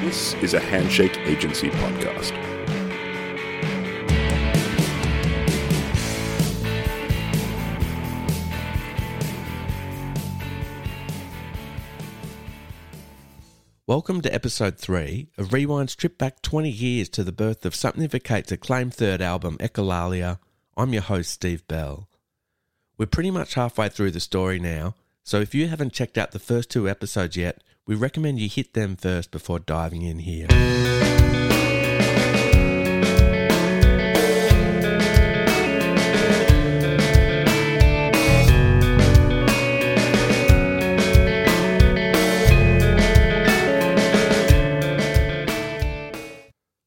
This is a Handshake Agency podcast. Welcome to episode 3 of Rewind's trip back 20 years to the birth of Something for Kate's acclaimed third album, Echolalia. I'm your host, Steve Bell. We're pretty much halfway through the story now, so if you haven't checked out the first two episodes yet, we recommend you hit them first before diving in here.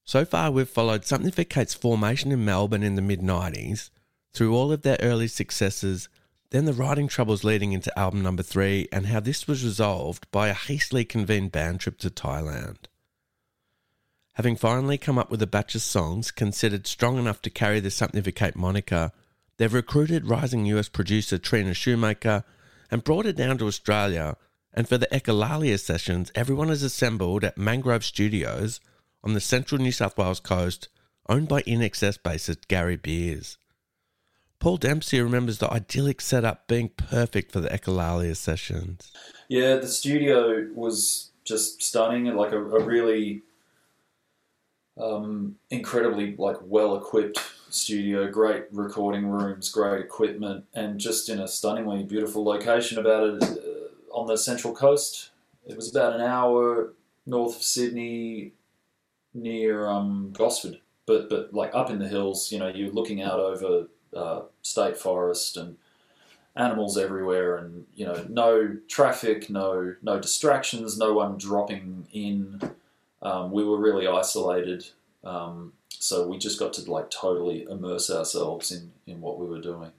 So far, we've followed something for Kate's formation in Melbourne in the mid 90s, through all of their early successes, then the writing troubles leading into album number three, and how this was resolved by a hastily convened band trip to Thailand. Having finally come up with a batch of songs considered strong enough to carry the Something for Kate moniker, they've recruited rising US producer Trina Shoemaker and brought her down to Australia. And for the Echolalia sessions, everyone is assembled at Mangrove Studios on the central New South Wales coast, owned by INXS bassist Gary Beers. Paul Dempsey remembers the idyllic setup being perfect for the Echolalia sessions. Yeah, the studio was just stunning and like a, a really um, incredibly like well equipped studio, great recording rooms, great equipment, and just in a stunningly beautiful location about it uh, on the central coast. It was about an hour north of Sydney, near um, Gosford, but but like up in the hills. You know, you're looking out over uh, state forest and animals everywhere, and you know, no traffic, no no distractions, no one dropping in. Um, we were really isolated, um, so we just got to like totally immerse ourselves in in what we were doing.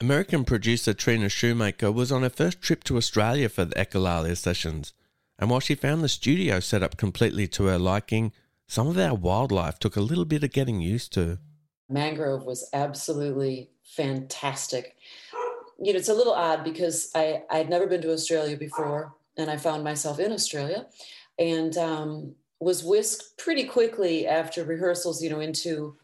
American producer Trina Shoemaker was on her first trip to Australia for the Echolalia sessions, and while she found the studio set up completely to her liking, some of our wildlife took a little bit of getting used to. Mangrove was absolutely fantastic. You know, it's a little odd because I I'd never been to Australia before, and I found myself in Australia, and um, was whisked pretty quickly after rehearsals. You know, into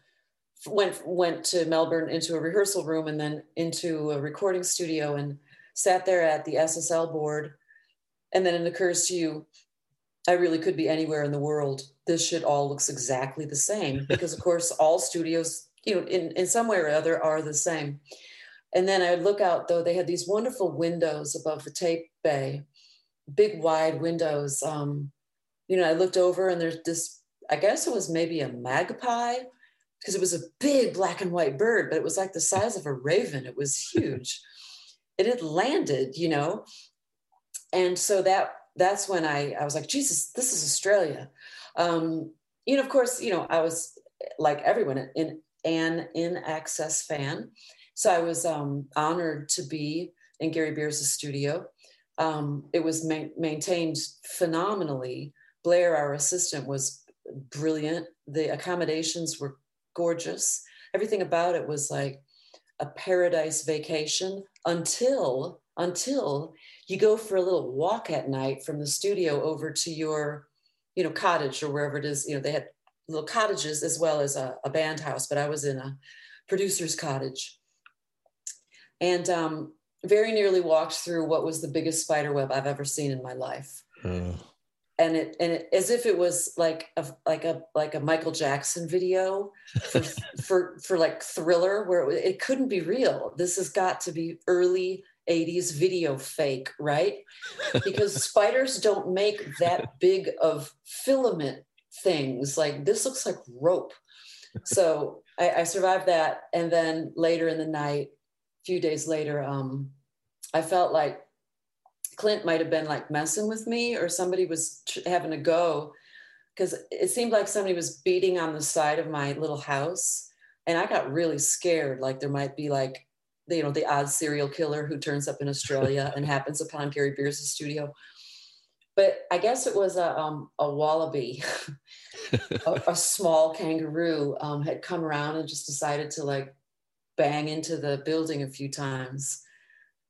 went went to Melbourne into a rehearsal room and then into a recording studio and sat there at the SSL board, and then it occurs to you, I really could be anywhere in the world. This shit all looks exactly the same because, of course, all studios, you know, in, in some way or other are the same. And then I would look out, though, they had these wonderful windows above the tape bay, big wide windows. Um, you know, I looked over and there's this, I guess it was maybe a magpie because it was a big black and white bird, but it was like the size of a raven. It was huge. it had landed, you know. And so that that's when I, I was like, Jesus, this is Australia. Um, you know, of course, you know, I was like everyone in an INXS fan. So I was um, honored to be in Gary Beers' studio. Um, it was ma- maintained phenomenally. Blair, our assistant, was brilliant. The accommodations were gorgeous. Everything about it was like a paradise vacation until until you go for a little walk at night from the studio over to your you know cottage or wherever it is you know they had little cottages as well as a, a band house but i was in a producer's cottage and um, very nearly walked through what was the biggest spider web i've ever seen in my life Uh, and it and it, as if it was like a like a like a Michael Jackson video for for, for like Thriller, where it, it couldn't be real. This has got to be early '80s video fake, right? Because spiders don't make that big of filament things. Like this looks like rope. So I, I survived that, and then later in the night, a few days later, um, I felt like Clint might have been like messing with me or somebody was tr- having a go because it seemed like somebody was beating on the side of my little house and I got really scared like there might be like you know the odd serial killer who turns up in Australia and happens upon Gary Beers' studio but I guess it was a, um, a wallaby a, a small kangaroo um, had come around and just decided to like bang into the building a few times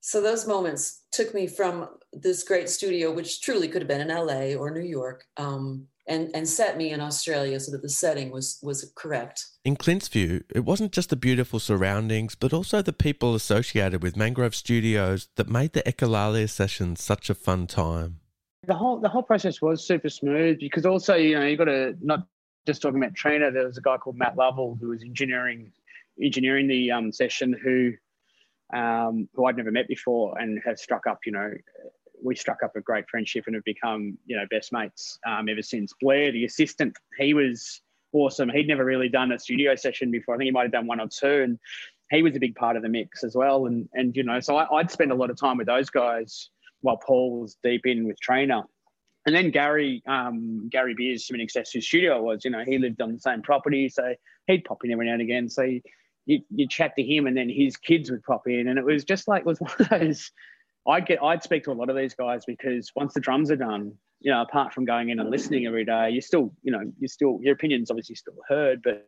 so those moments took me from this great studio, which truly could have been in LA or New York, um, and and set me in Australia so that the setting was was correct. In Clint's view, it wasn't just the beautiful surroundings, but also the people associated with Mangrove Studios that made the Echolalia sessions such a fun time. The whole the whole process was super smooth because also you know you got to not just talking about Trina. There was a guy called Matt Lovell who was engineering engineering the um, session who um, who I'd never met before and have struck up you know we struck up a great friendship and have become, you know, best mates um, ever since. Blair, the assistant, he was awesome. He'd never really done a studio session before. I think he might have done one or two, and he was a big part of the mix as well. And and you know, so I, would spend a lot of time with those guys while Paul was deep in with Trina. And then Gary, um, Gary Beers from INXS, whose studio was, you know, he lived on the same property, so he'd pop in every now and again. So you, you chat to him, and then his kids would pop in, and it was just like it was one of those I'd get I'd speak to a lot of these guys because once the drums are done, you know, apart from going in and listening every day, you still, you know, you still your opinions obviously still heard, but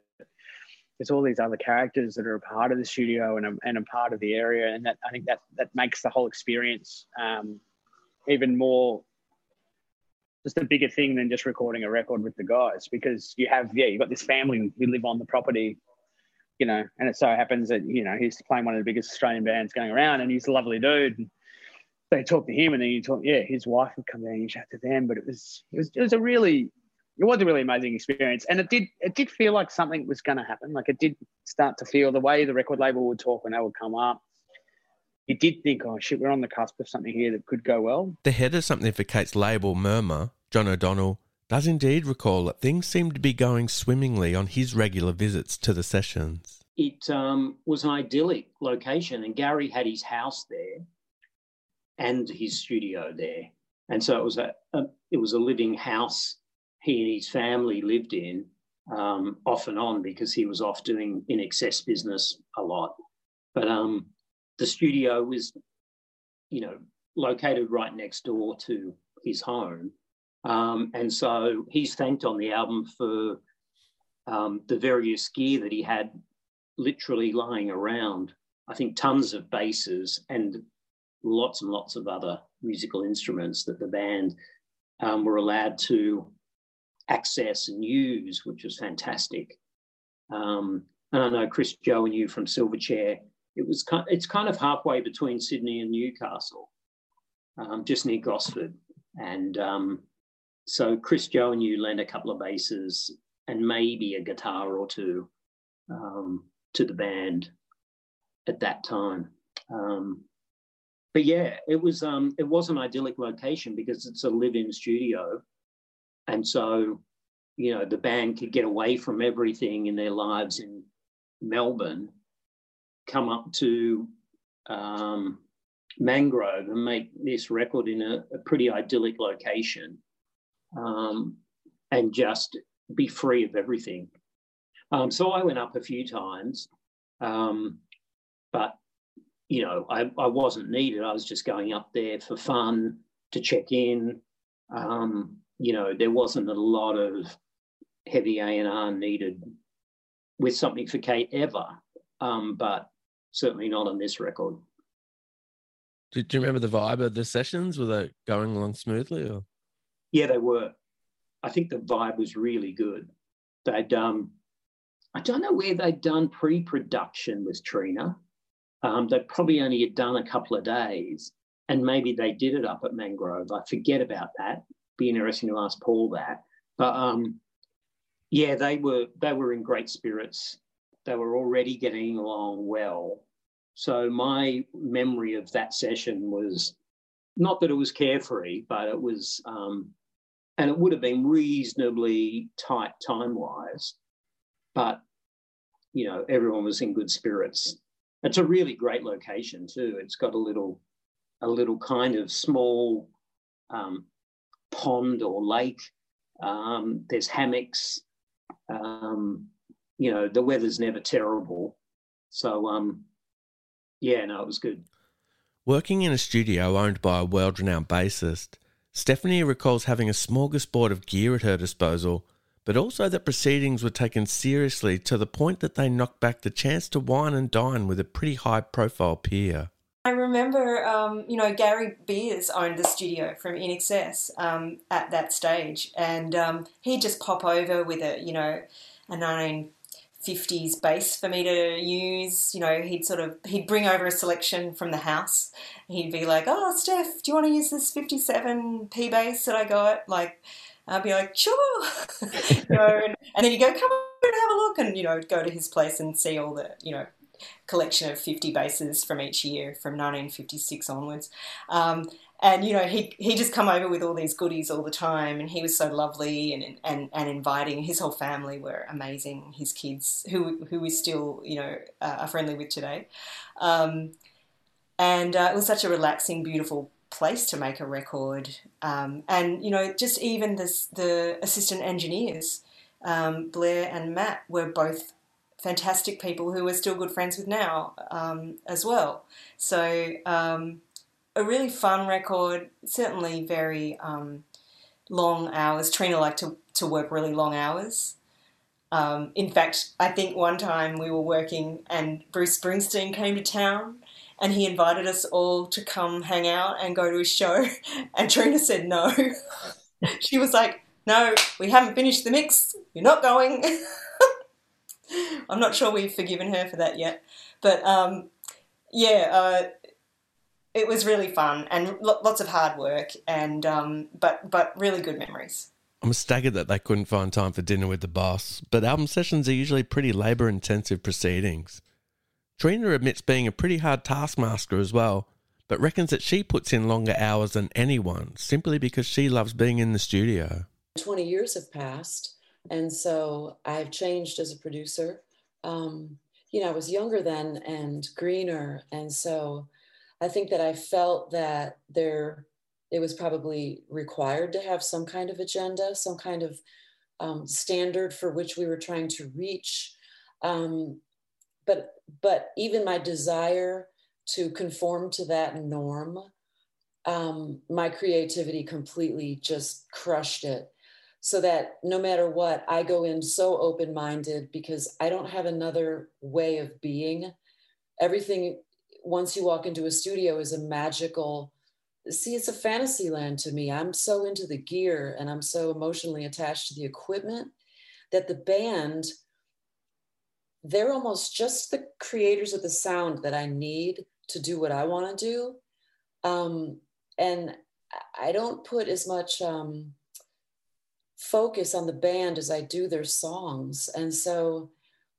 there's all these other characters that are a part of the studio and a, and a part of the area, and that I think that that makes the whole experience um, even more just a bigger thing than just recording a record with the guys because you have yeah you've got this family who live on the property you know and it so happens that you know he's playing one of the biggest australian bands going around and he's a lovely dude they talk to him, and then you talk, yeah, his wife would come down and chat to them. But it was, it was, it was a really, it was a really amazing experience, and it did, it did feel like something was going to happen. Like it did start to feel the way the record label would talk when they would come up. You did think, oh shit, we're on the cusp of something here that could go well. The head of something for Kate's label, Murmur, John O'Donnell, does indeed recall that things seemed to be going swimmingly on his regular visits to the sessions. It um, was an idyllic location, and Gary had his house there and his studio there. And so it was a, a it was a living house he and his family lived in um, off and on because he was off doing INXS business a lot. But um, the studio was, you know, located right next door to his home. Um, and so he's thanked on the album for um, the various gear that he had literally lying around. I think tons of basses and lots and lots of other musical instruments that the band um, were allowed to access and use, which was fantastic. Um, and I know Chris Joannou from Silverchair. It was kind, it's kind of halfway between Sydney and Newcastle, um, just near Gosford. And um, so Chris Joannou lent a couple of basses and maybe a guitar or two um, to the band at that time. Um, but yeah, it was um, it was an idyllic location because it's a live-in studio, and so you know the band could get away from everything in their lives in Melbourne, come up to um, Mangrove and make this record in a, a pretty idyllic location, um, and just be free of everything. Um, so I went up a few times, um, but you know, I, I wasn't needed. I was just going up there for fun to check in. Um, you know, there wasn't a lot of heavy A and R needed with something for Kate ever, um, but certainly not on this record. Do, do, you remember the vibe of the sessions? Were they going along smoothly? Or? Yeah, they were. I think the vibe was really good. They'd, um, I don't know where they'd done pre-production with Trina um, they probably only had done a couple of days, and maybe they did it up at Mangrove. I forget about that. Be interesting to ask Paul that. But um, yeah, they were they were in great spirits. They were already getting along well. So my memory of that session was not that it was carefree, but it was, um, and it would have been reasonably tight time wise. But you know, everyone was in good spirits it's a really great location too. It's got a little, a little kind of small um, pond or lake. Um, there's hammocks. Um, you know, the weather's never terrible. So, um, yeah, no, it was good. Working in a studio owned by a world renowned bassist, Stephanie recalls having a smorgasbord of gear at her disposal but also that proceedings were taken seriously to the point that they knocked back the chance to wine and dine with a pretty high profile peer. I remember, um, you know, Gary Beers owned the studio from INXS um, at that stage, and um, he'd just pop over with a, you know, a 1950s bass for me to use. You know, he'd sort of he'd bring over a selection from the house. He'd be like, "Oh, Steph, do you want to use this 57 P bass that I got?" Like, I'd be like, "Sure," you know, and, and then you go, "Come on, have a look," and you know, go to his place and see all the, you know collection of 50 basses from each year from 1956 onwards. Um, and you know he he just come over with all these goodies all the time and he was so lovely and and and inviting. His whole family were amazing his kids who who we still you know uh, are friendly with today. Um, and uh, it was such a relaxing beautiful place to make a record. Um, and you know just even this the assistant engineers um, Blair and Matt were both fantastic people who we're still good friends with now um, as well. So um, a really fun record, certainly very um, long hours. Trina liked to, to work really long hours. Um, in fact, I think one time we were working and Bruce Springsteen came to town and he invited us all to come hang out and go to his show. And Trina said no. she was like, no, we haven't finished the mix. You're not going. I'm not sure we've forgiven her for that yet. But um, yeah, uh, it was really fun and lots of hard work, and um, but but really good memories. I'm staggered that they couldn't find time for dinner with the boss, but album sessions are usually pretty labour intensive proceedings. Trina admits being a pretty hard taskmaster as well, but reckons that she puts in longer hours than anyone simply because she loves being in the studio. 20 years have passed, and so I've changed as a producer. Um, you know, I was younger then and greener. And so I think that I felt that there, it was probably required to have some kind of agenda, some kind of um, standard for which we were trying to reach. Um, but, but even my desire to conform to that norm, um, my creativity completely just crushed it so that no matter what, I go in so open minded because I don't have another way of being. Everything, once you walk into a studio, is a magical. See, it's a fantasy land to me. I'm so into the gear and I'm so emotionally attached to the equipment that the band, they're almost just the creators of the sound that I need to do what I want to do. Um, and I don't put as much. Um, focus on the band as I do their songs. And so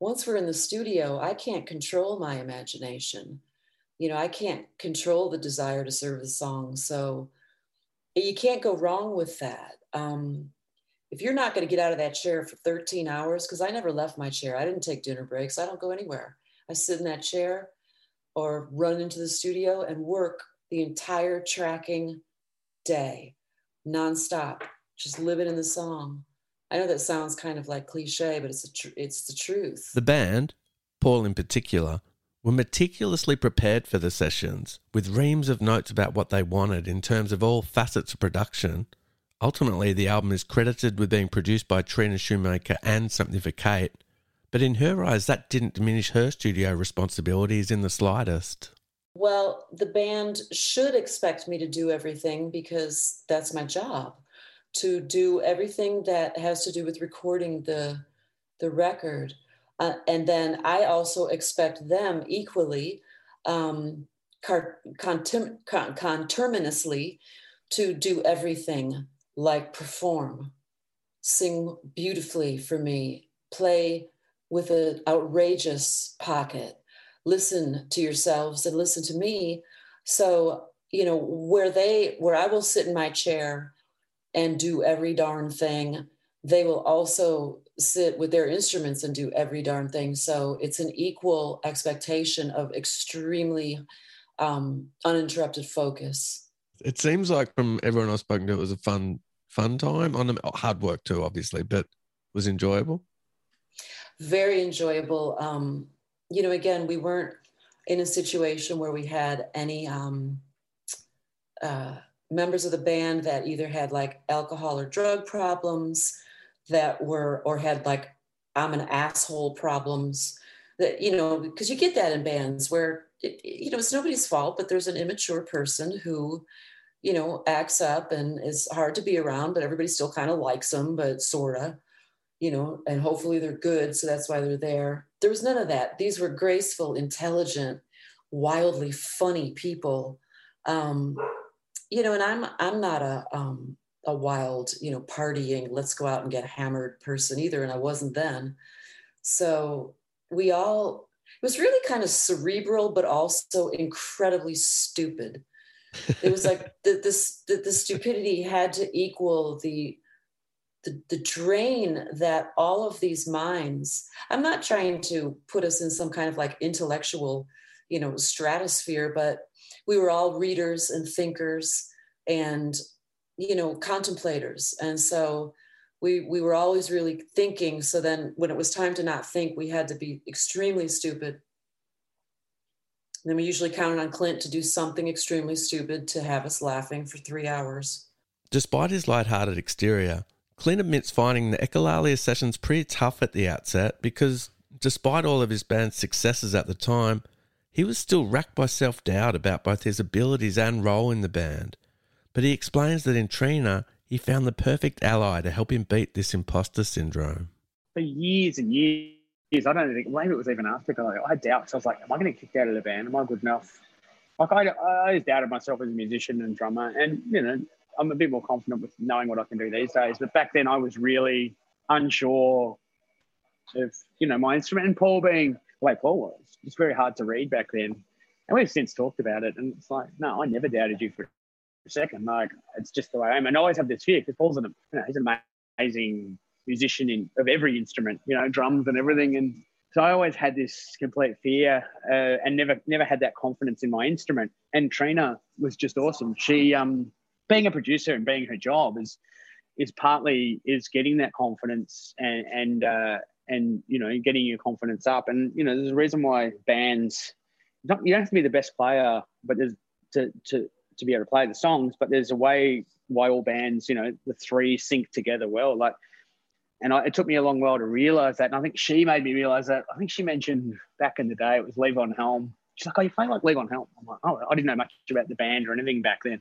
once we're in the studio, I can't control my imagination. You know, I can't control the desire to serve the song. So you can't go wrong with that. Um, if you're not going to get out of that chair for 13 hours, because I never left my chair, I didn't take dinner breaks, I don't go anywhere. I sit in that chair or run into the studio and work the entire tracking day nonstop just live it in the song. I know that sounds kind of like cliche, but it's tr- it's the truth. The band, Paul in particular, were meticulously prepared for the sessions with reams of notes about what they wanted in terms of all facets of production. Ultimately, the album is credited with being produced by Trina Shoemaker and Something for Kate, but in her eyes, that didn't diminish her studio responsibilities in the slightest. Well, the band should expect me to do everything because that's my job to do everything that has to do with recording the the record. Uh, and then i also expect them equally um, con- conterminously to do everything like perform sing beautifully for me play with an outrageous pocket listen to yourselves and listen to me. So you know where they where i will sit in my chair and do every darn thing, they will also sit with their instruments and do every darn thing. So it's an equal expectation of extremely um, uninterrupted focus. It seems like from everyone I've spoken to, it was a fun, fun time on the hard work too, obviously, but was enjoyable. Very enjoyable. Um, you know, again, we weren't in a situation where we had any um, uh, members of the band that either had like alcohol or drug problems that were or had like i'm an asshole problems that you know because you get that in bands where it, you know, it's nobody's fault, but there's an immature person who, you know, acts up and is hard to be around, but everybody still kind of likes them, but sorta, you know, and hopefully they're good. So that's why they're there. There was none of that. These were graceful, intelligent, wildly funny people. Um, you know, and I'm I'm not a um, a wild, you know, partying, let's go out and get hammered person either, and I wasn't then. So we all it was really kind of cerebral, but also incredibly stupid. It was like the, this, the, the stupidity had to equal the, the, the drain that all of these minds, I'm not trying to put us in some kind of like intellectual, you know, stratosphere, but we were all readers and thinkers and, you know, contemplators. And so we we were always really thinking. So then when it was time to not think we had to be extremely stupid. And then we usually counted on clint to do something extremely stupid to have us laughing for three hours. Despite his light-hearted exterior clint admits finding the echolalia sessions pretty tough at the outset because despite all of his band's successes at the time he was still racked by self-doubt about both his abilities and role in the band but he explains that in trina he found the perfect ally to help him beat this imposter syndrome. For years and years, I don't think, maybe it was even after, I had doubts. I was like, am I going to get kicked out of the band? Am I good enough? Like, I, I always doubted myself as a musician and drummer. And, you know, I'm a bit more confident with knowing what I can do these days. But back then, I was really unsure of, you know, my instrument. And Paul being way Paul was, it's very hard to read back then. And we've since talked about it. And it's like, no, I never doubted you for a second. Like it's just the way I am, and I always have this fear because Paul's an, you know, he's an amazing musician in of every instrument, you know, drums and everything, and so I always had this complete fear uh, and never never had that confidence in my instrument. And Trina was just awesome. She, um, being a producer and being her job is is partly is getting that confidence and and uh, and you know getting your confidence up. And you know, there's a reason why bands don't you don't have to be the best player, but there's to to to be able to play the songs, but there's a way why all bands, you know, the three sync together well. Like, and I, it took me a long while to realize that. And I think she made me realize that. I think she mentioned back in the day it was Levon Helm. She's like, "Oh, you play like Levon Helm?" I'm like, "Oh, I didn't know much about the band or anything back then."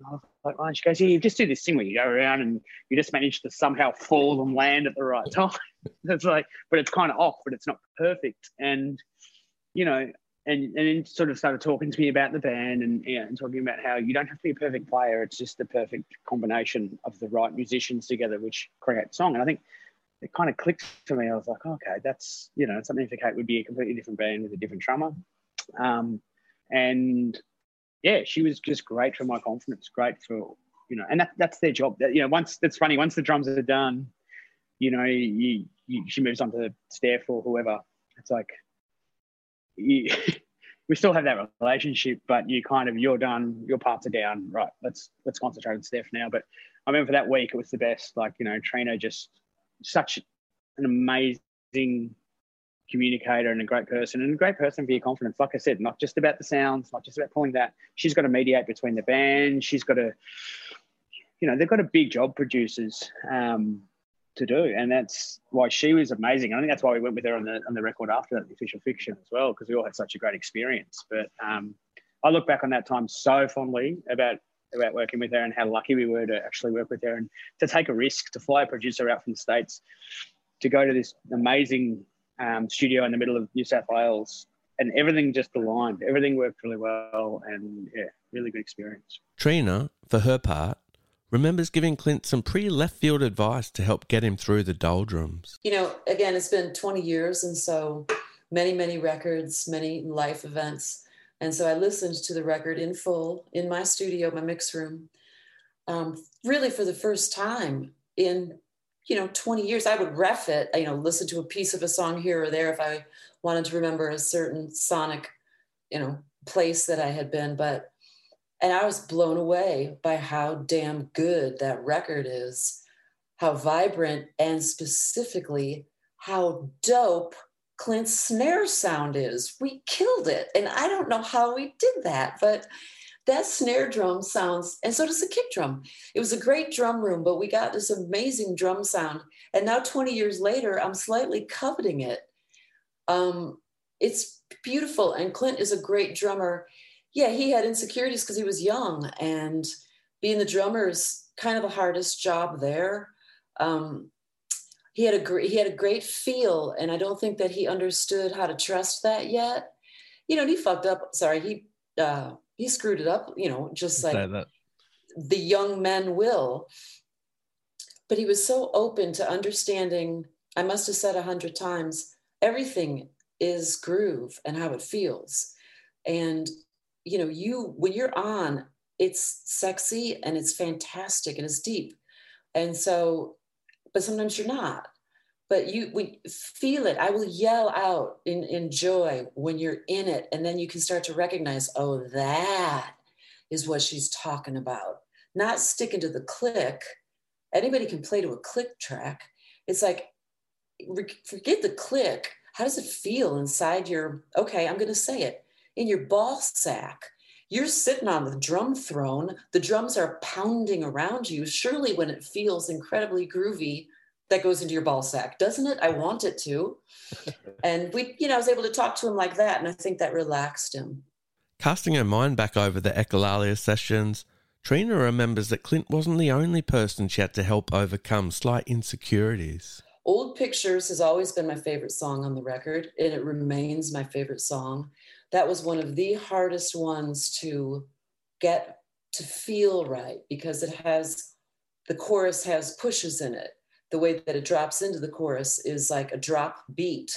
And I was like, oh. she goes, "Yeah, you just do this thing where you go around and you just manage to somehow fall and land at the right time." it's like, but it's kind of off, but it's not perfect. And you know, and and then sort of started talking to me about the band and, yeah, and talking about how you don't have to be a perfect player. It's just the perfect combination of the right musicians together, which create song. And I think it kind of clicked to me. I was like, okay, that's you know something for Kate would be a completely different band with a different drummer. Um, and yeah, she was just great for my confidence. Great for you know, and that, that's their job. That, you know, once that's funny. Once the drums are done, you know, you, you she moves on to Steph or whoever. It's like you, we still have that relationship, but you kind of you're done, your parts are down. Right, let's let's concentrate on Steph now. But I remember that week, it was the best. Like you know, Trina just such an amazing communicator and a great person and a great person for your confidence. Like I said, not just about the sounds, not just about pulling that. She's got to mediate between the band. She's got to, you know, they've got a big job producers. Um, to do, and that's why she was amazing. I think that's why we went with her on the on the record after that, the official fiction as well, because we all had such a great experience. But um, I look back on that time so fondly about about working with her and how lucky we were to actually work with her and to take a risk to fly a producer out from the states to go to this amazing um, studio in the middle of New South Wales, and everything just aligned. Everything worked really well, and yeah, really good experience. Trina, for her part, remembers giving Clint some pretty left field advice to help get him through the doldrums. You know, again, it's been 20 years, and so many, many records, many life events. And so I listened to the record in full in my studio, my mix room, um, really for the first time in, you know, 20 years. I would ref it, you know, listen to a piece of a song here or there if I wanted to remember a certain sonic, you know, place that I had been. But and I was blown away by how damn good that record is, how vibrant, and specifically how dope Clint's snare sound is. We killed it. And I don't know how we did that, but that snare drum sounds, and so does the kick drum. It was a great drum room, but we got this amazing drum sound. And now, 20 years later, I'm slightly coveting it. Um, it's beautiful. And Clint is a great drummer. Yeah, he had insecurities because he was young, and being the drummer is kind of the hardest job there. Um, he had a great he had a great feel, and I don't think that he understood how to trust that yet. You know, and he fucked up. Sorry, he uh, he screwed it up. You know, just like the young men will. But he was so open to understanding. I must have said a hundred times everything is groove and how it feels. And, you know, you, when you're on, it's sexy and it's fantastic and it's deep. And so, but sometimes you're not. But you we feel it. I will yell out in, in joy when you're in it. And then you can start to recognize, oh, that is what she's talking about. Not sticking to the click. Anybody can play to a click track. It's like, forget the click how does it feel inside your, okay, I'm going to say it, in your ball sack? You're sitting on the drum throne, the drums are pounding around you. Surely, when it feels incredibly groovy, that goes into your ball sack, doesn't it? I want it to. and we, you know, I was able to talk to him like that, and I think that relaxed him. Casting her mind back over the Echolalia sessions, Trina remembers that Clint wasn't the only person she had to help overcome slight insecurities. Old Pictures has always been my favorite song on the record, and it remains my favorite song. That was one of the hardest ones to get to feel right because it has the chorus has pushes in it. The way that it drops into the chorus is like a drop beat,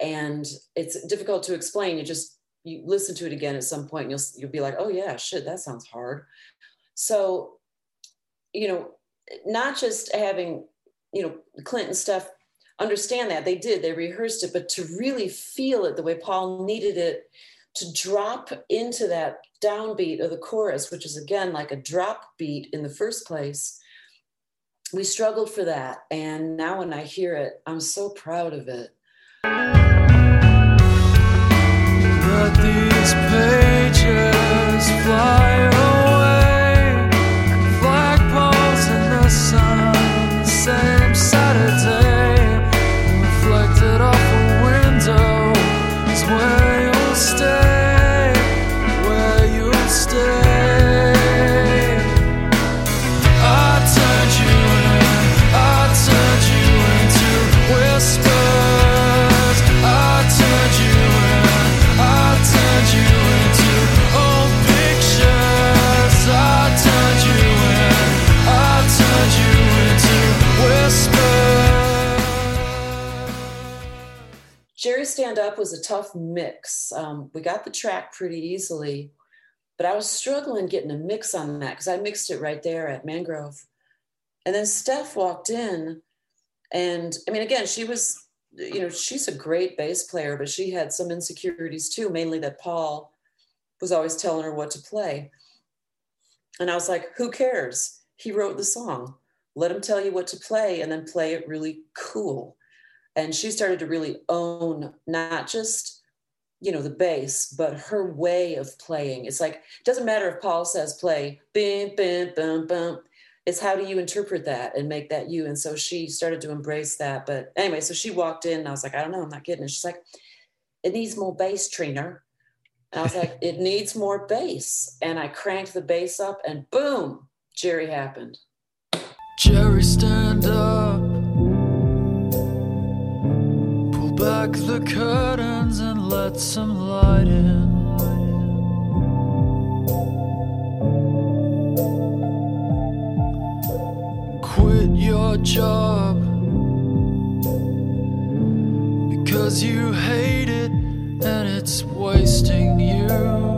and it's difficult to explain. You just you listen to it again at some point, and you'll you'll be like, oh yeah, shit, that sounds hard. So, you know, not just having you know, Clinton stuff, understand that they did, they rehearsed it, but to really feel it the way Paul needed it to drop into that downbeat of the chorus, which is again like a drop beat in the first place. We struggled for that. And now when I hear it, I'm so proud of it. Let these pages fly Stand Up was a tough mix. Um, we got the track pretty easily, but I was struggling getting a mix on that because I mixed it right there at Mangrove. And then Steph walked in, and I mean, again, she was, you know, she's a great bass player, but she had some insecurities too, mainly that Paul was always telling her what to play. And I was like, who cares? He wrote the song. Let him tell you what to play and then play it really cool and she started to really own not just you know the bass but her way of playing. It's like it doesn't matter if paul says play bim bim bum bum. It's how do you interpret that and make that you? And so she started to embrace that. But anyway so she walked in and i was like i don't know i'm not getting it she's like it needs more bass Trina and i was like it needs more bass. And i cranked the bass up and boom jerry happened. Jerry stand back the curtains and let some light in. Quit your job because you hate it and it's wasting you.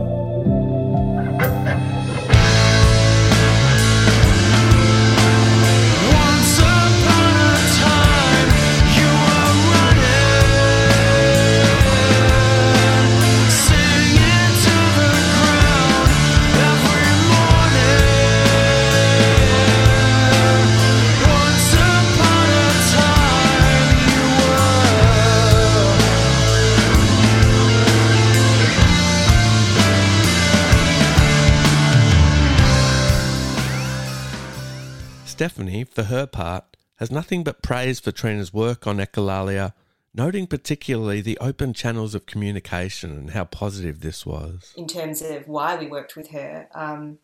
Stephanie, for her part, has nothing but praise for Trina's work on Echolalia, noting particularly the open channels of communication and how positive this was. in terms of why we worked with her. Um,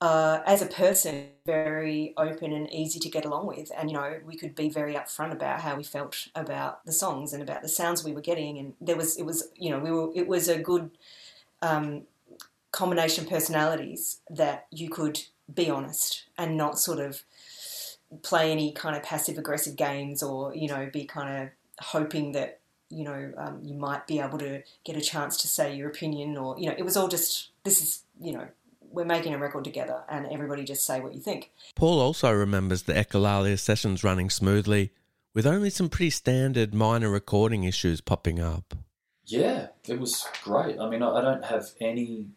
uh, as a person, very open and easy to get along with, and you know we could be very upfront about how we felt about the songs and about the sounds we were getting, and there was it was you know we were it was a good um, combination of personalities that you could be honest and not sort of play any kind of passive aggressive games or you know be kind of hoping that you know um, you might be able to get a chance to say your opinion or you know it was all just this is you know we're making a record together and everybody just say what you think Paul also remembers the Echolalia sessions running smoothly, with only some pretty standard minor recording issues popping up. Yeah, it was great. I mean, I I don't have any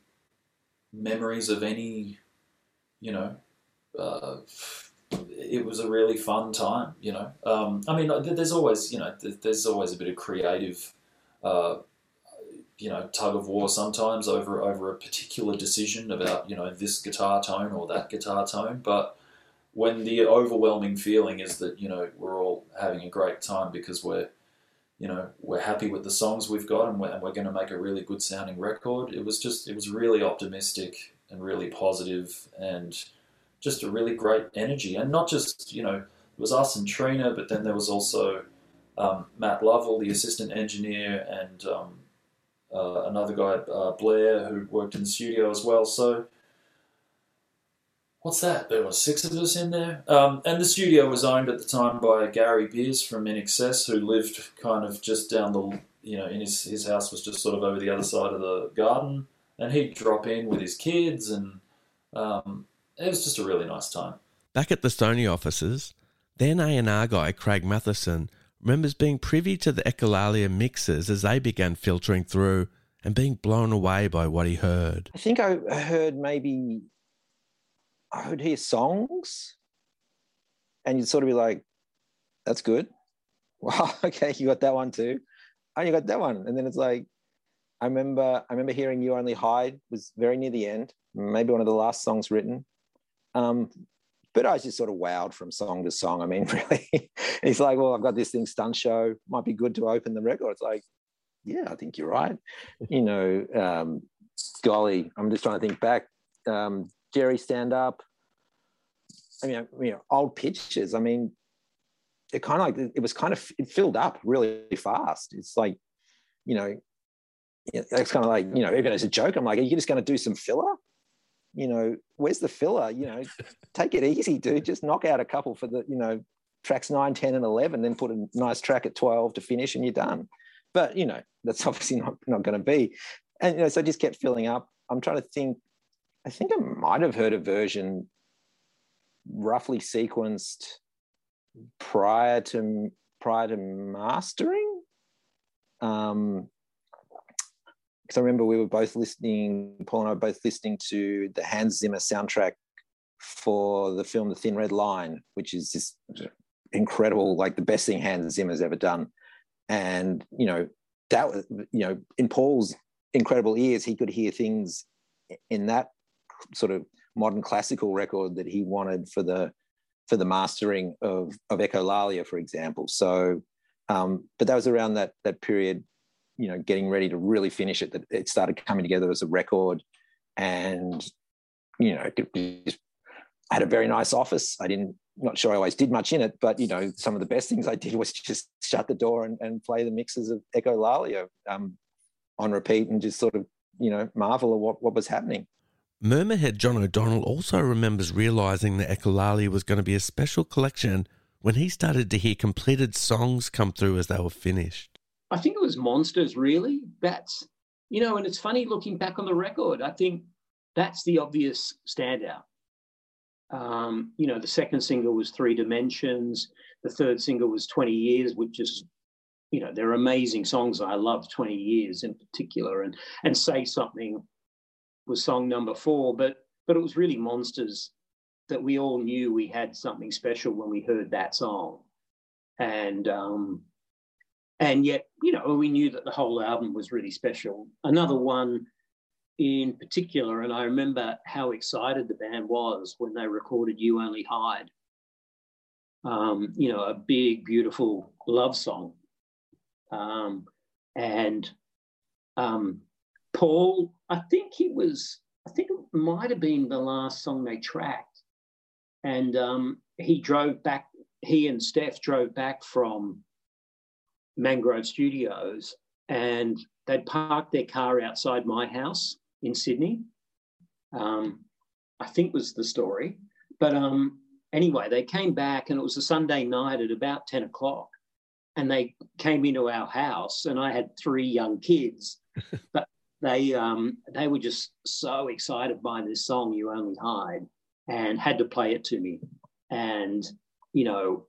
memories of any, you know, uh, it was a really fun time, you know. Um, I mean, there's always, you know, there's always a bit of creative, uh, you know, tug of war sometimes over over a particular decision about, you know, this guitar tone or that guitar tone. But when the overwhelming feeling is that, you know, we're all having a great time because we're you know we're happy with the songs we've got and we're, and we're going to make a really good sounding record it was just it was really optimistic and really positive and just a really great energy and not just you know it was us and Trina but then there was also um, Matt Lovell the assistant engineer and um, uh, another guy uh, Blair who worked in the studio as well so what's that? There were six of us in there. Um, and the studio was owned at the time by Gary Beers from INXS, who lived kind of just down the, you know, in his, his house was just sort of over the other side of the garden. And he'd drop in with his kids, and um, it was just a really nice time. Back at the Sony offices, then A&R guy Craig Matheson remembers being privy to the Echolalia mixes as they began filtering through and being blown away by what he heard. I think I heard maybe I would hear songs, and you'd sort of be like, "That's good." Wow, okay, you got that one too. Oh, you got that one, and then it's like, I remember, I remember hearing "You Only Hide" was very near the end, maybe one of the last songs written. Um, but I was just sort of wowed from song to song. I mean, really, it's like, well, I've got this thing, stunt show, might be good to open the record. It's like, yeah, I think you're right. You know, um, golly, I'm just trying to think back. Um, Jerry stand up. I mean, you know, old pictures. I mean, it kind of like it was kind of it filled up really fast. It's like, you know, it's kind of like you know, even as a joke, I'm like, are you just going to do some filler? You know, where's the filler? You know, take it easy, dude. Just knock out a couple for the you know tracks 9, 10, and 11, then put a nice track at 12 to finish, and you're done. But you know, that's obviously not not going to be. And you know, so I just kept filling up. I'm trying to think I think I might have heard a version roughly sequenced prior to prior to mastering. Um, because I remember we were both listening, Paul and I were both listening to the Hans Zimmer soundtrack for the film The Thin Red Line, which is just incredible, like the best thing Hans Zimmer's ever done. And you know that was, you know, in Paul's incredible ears, he could hear things in that sort of modern classical record that he wanted for the for the mastering of of Echolalia, for example. So, um, but that was around that that period, you know, getting ready to really finish it. That it started coming together as a record, and you know, I had a very nice office. I didn't not sure I always did much in it, but you know, some of the best things I did was just shut the door and, and play the mixes of Echolalia um, on repeat and just sort of you know marvel at what what was happening. Murmurhead John O'Donnell also remembers realising that Echolalia was going to be a special collection when he started to hear completed songs come through as they were finished. I think it was Monsters, really. That's, you know, and it's funny looking back on the record. I think that's the obvious standout. Um, you know, the second single was Three Dimensions. The third single was 20 Years, which is, you know, they're amazing songs. I love 20 Years in particular. And, and Say Something was song number four, but but it was really Monsters that we all knew we had something special when we heard that song, and um, and yet you know we knew that the whole album was really special. Another one in particular, and I remember how excited the band was when they recorded "You Only Hide." Um, you know, a big, beautiful love song, Um, and um, Paul, I think he was, I think it might have been the last song they tracked. And um, he drove back, he and Steph drove back from Mangrove Studios and they'd parked their car outside my house in Sydney. Um, I think was the story. But um, anyway, they came back and it was a Sunday night at about 10 o'clock. And they came into our house, and I had three young kids. but they um, they were just so excited by this song, You Only Hide, and had to play it to me. And, you know,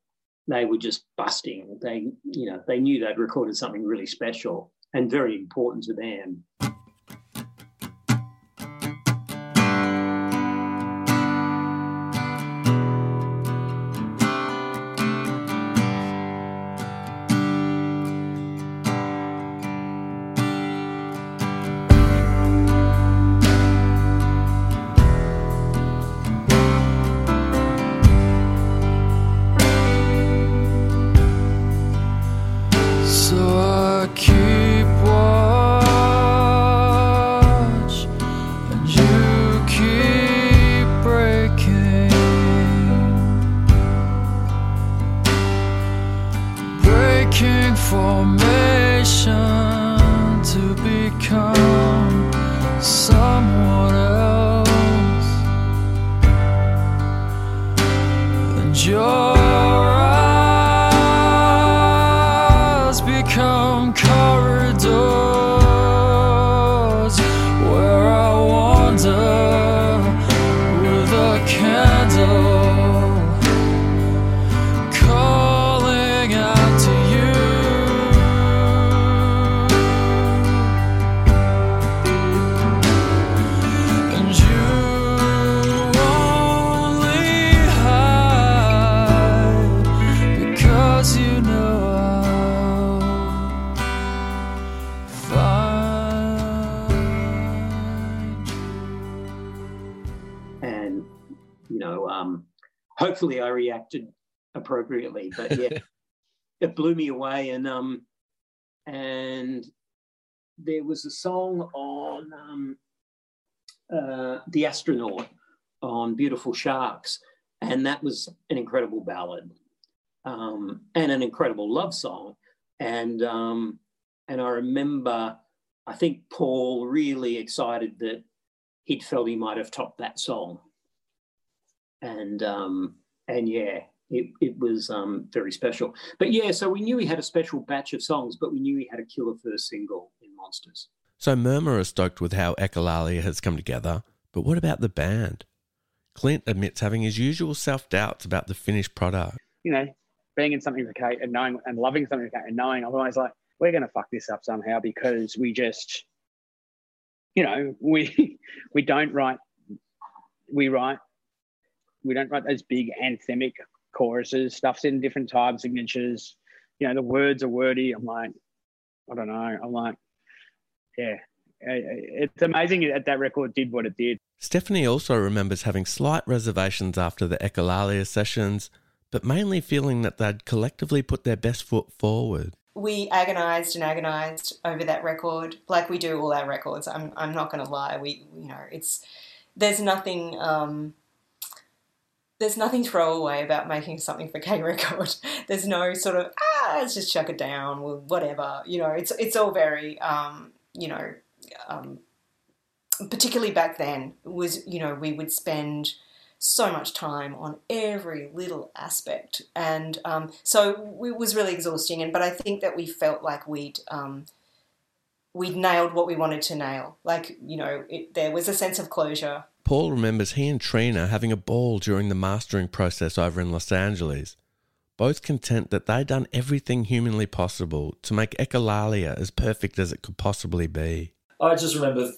they were just busting. They, you know, they knew they'd recorded something really special and very important to them. Hopefully I reacted appropriately. But yeah, it blew me away. And um, and there was a song on um, uh, the astronaut on Beautiful Sharks, and that was an incredible ballad um, and an incredible love song. And um, and I remember, I think Paul really excited that he'd felt he might have topped that song and um, and yeah, it, it was um, very special. But yeah, so we knew he had a special batch of songs, but we knew he had a killer first single in Monsters. So Murmur are stoked with how Echolalia has come together, but what about the band? Clint admits having his usual self doubts about the finished product. You know, being in Something for Kate and knowing and loving Something for Kate and knowing I'm always like, we're gonna fuck this up somehow because we just, you know, we we don't write, we write, we don't write those big anthemic choruses. Stuff's in different time signatures. You know, the words are wordy. I'm like, I don't know. I'm like, yeah, it's amazing that that record did what it did. Stephanie also remembers having slight reservations after the Echolalia sessions, but mainly feeling that they'd collectively put their best foot forward. we agonized and agonized over that record like we do all our records i'm, I'm not going to lie we you know it's there's nothing um, there's nothing throwaway about making something for K record there's no sort of ah let's just chuck it down or whatever you know it's it's all very um, you know um, particularly back then was you know we would spend so much time on every little aspect, and um, so it was really exhausting. And but I think that we felt like we'd um, we'd nailed what we wanted to nail. Like you know, it, there was a sense of closure. Paul remembers he and Trina having a ball during the mastering process over in Los Angeles, both content that they'd done everything humanly possible to make Echolalia as perfect as it could possibly be. I just remember,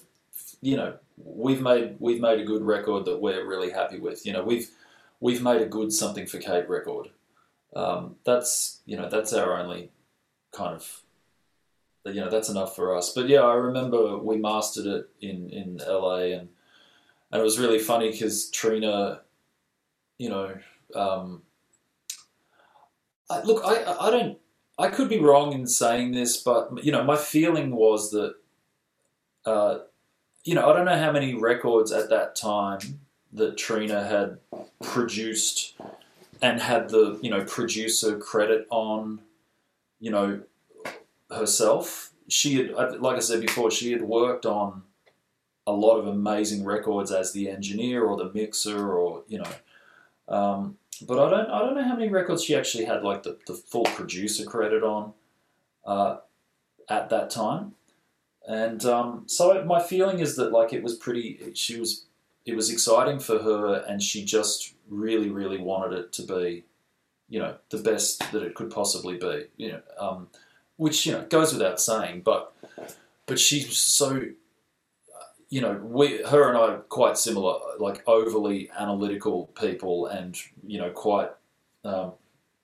you know, we've made we've made a good record that we're really happy with. You know, we've we've made a good Something for Kate record. Um, that's you know that's our only kind of you know that's enough for us. But yeah, I remember we mastered it in in LA and and it was really funny because Trina, you know, um, I, look, I I don't I could be wrong in saying this, but you know, my feeling was that, uh, you know, I don't know how many records at that time that Trina had produced and had the you know producer credit on, you know, herself. She had, like I said before, she had worked on a lot of amazing records as the engineer or the mixer or you know. Um, but I don't I don't know how many records she actually had like the, the full producer credit on uh, at that time. And um, so my feeling is that like it was pretty she was it was exciting for her and she just really really wanted it to be you know the best that it could possibly be you know um, which you know goes without saying but but she's so you know, we, her and I are quite similar, like overly analytical people, and you know, quite, um,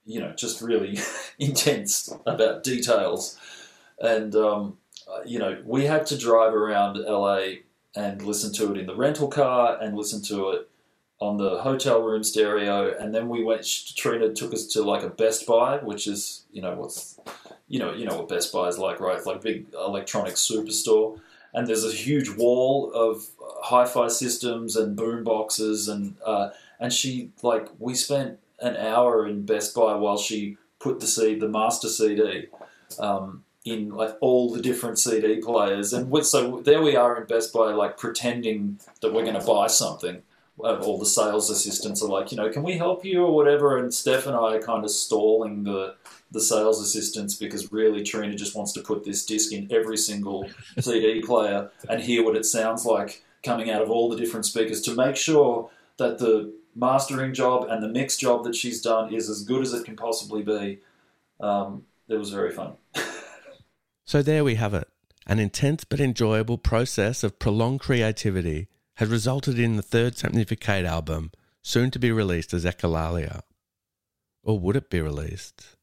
you know, just really intense about details. And um, you know, we had to drive around LA and listen to it in the rental car and listen to it on the hotel room stereo, and then we went. Trina took us to like a Best Buy, which is you know what's you know you know what Best Buy is like, right? It's like a big electronic superstore and there's a huge wall of hi-fi systems and boom boxes and uh, and she like we spent an hour in Best Buy while she put the CD, the master CD, um, in like all the different CD players, and so there we are in Best Buy, like pretending that we're going to buy something. Uh, all the sales assistants are like, you know, can we help you? or whatever, and Steph and I are kind of stalling the the sales assistants because really Trina just wants to put this disc in every single CD player and hear what it sounds like coming out of all the different speakers to make sure that the mastering job and the mix job that she's done is as good as it can possibly be. Um, it was very fun. So there we have it. An intense but enjoyable process of prolonged creativity has resulted in the third Something for Kate album, soon to be released as Echolalia. Or would it be released?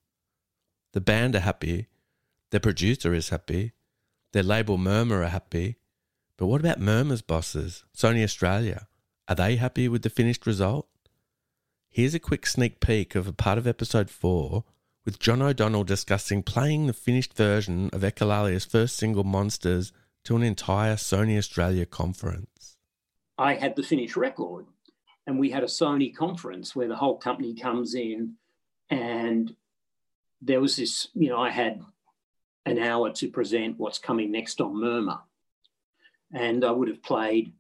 The band are happy, their producer is happy, their label Murmur are happy. But what about Murmur's bosses, Sony Australia? Are they happy with the finished result? Here's a quick sneak peek of a part of episode 4 with John O'Donnell discussing playing the finished version of Echolalia's first single Monsters to an entire Sony Australia conference. I had the finished record, and we had a Sony conference where the whole company comes in and there was this, you know, I had an hour to present what's coming next on Murmur. And I would have played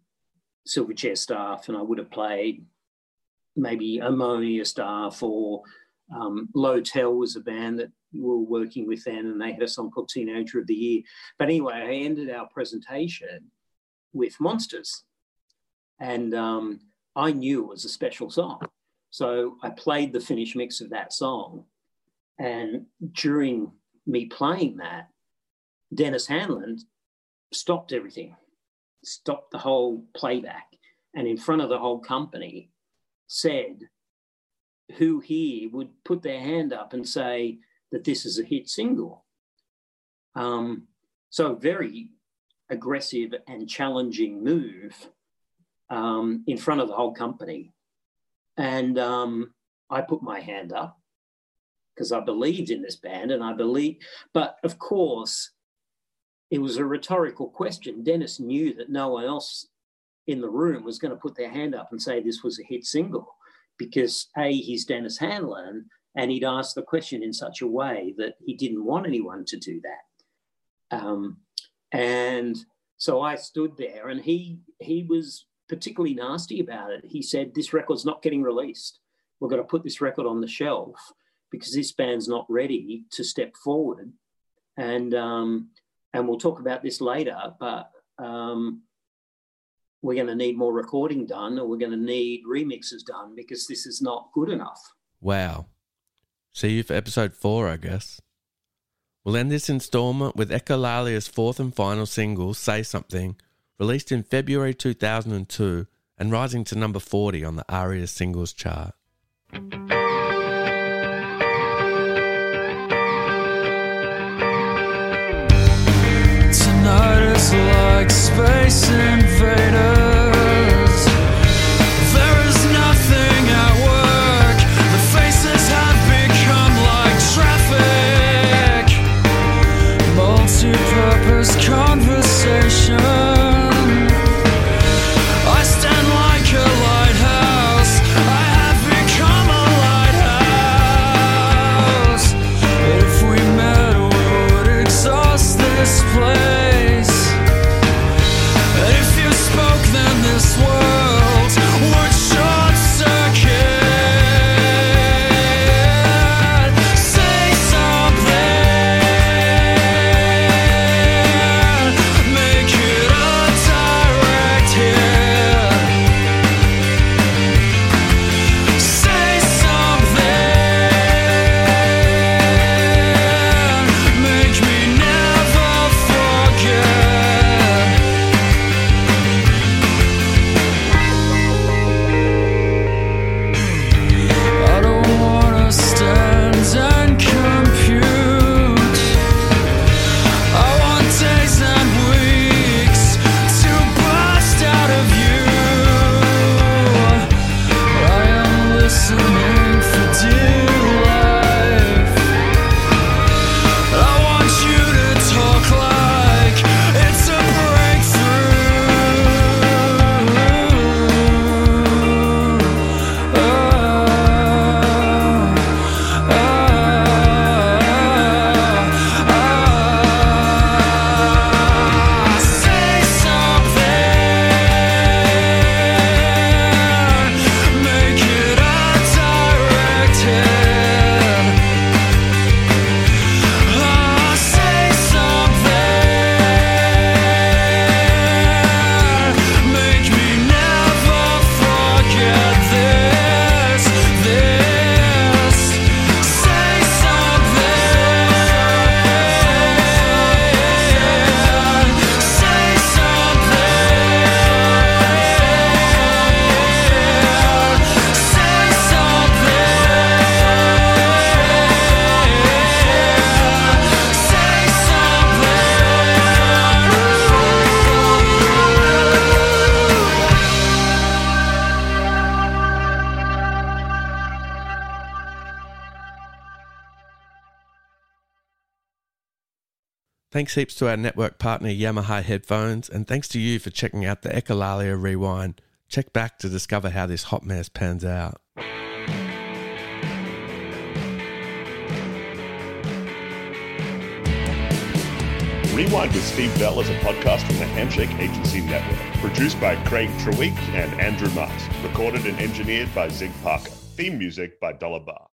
Silverchair Staff and I would have played maybe Ammonia Staff or um, Lo-Tel was a band that we were working with then and they had a song called Teenager of the Year. But anyway, I ended our presentation with Monsters. And um, I knew it was a special song. So I played the finished mix of that song and during me playing that, Denis Handlin stopped everything, stopped the whole playback, and in front of the whole company said, Who here would put their hand up and say that this is a hit single? Um, so, very aggressive and challenging move um, in front of the whole company. And um, I put my hand up because I believed in this band and I believe, but of course, it was a rhetorical question. Denis knew that no one else in the room was going to put their hand up and say this was a hit single because A, he's Denis Handlin and he'd asked the question in such a way that he didn't want anyone to do that. Um, and so I stood there and he he was particularly nasty about it. He said, This record's not getting released. We're going to put this record on the shelf because this band's not ready to step forward. And um, and we'll talk about this later, but um, we're going to need more recording done, or we're going to need remixes done because this is not good enough. Wow. See you for episode four, I guess. We'll end this installment with Echolalia's fourth and final single, Say Something, released in February 2002 and rising to number 40 on the ARIA singles chart. Like space invaders. just one. Thanks heaps to our network partner Yamaha Headphones, and thanks to you for checking out the Echolalia Rewind. Check back to discover how this hot mess pans out. Rewind with Steve Bell is a podcast from the Handshake Agency Network. Produced by Craig Treweek and Andrew Musk. Recorded and engineered by Zig Parker. Theme music by Dollar Bar.